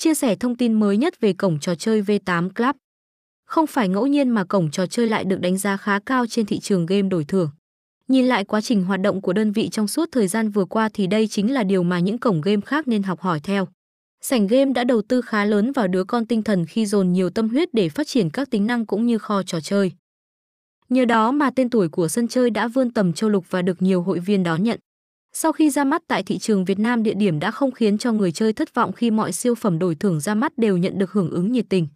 chia sẻ thông tin mới nhất về cổng trò chơi V8 Club. Không phải ngẫu nhiên mà cổng trò chơi lại được đánh giá khá cao trên thị trường game đổi thưởng. Nhìn lại quá trình hoạt động của đơn vị trong suốt thời gian vừa qua thì đây chính là điều mà những cổng game khác nên học hỏi theo. Sảnh game đã đầu tư khá lớn vào đứa con tinh thần khi dồn nhiều tâm huyết để phát triển các tính năng cũng như kho trò chơi. Nhờ đó mà tên tuổi của sân chơi đã vươn tầm châu lục và được nhiều hội viên đón nhận. Sau khi ra mắt tại thị trường Việt Nam, địa điểm đã không khiến cho người chơi thất vọng khi mọi siêu phẩm đổi thưởng ra mắt đều nhận được hưởng ứng nhiệt tình.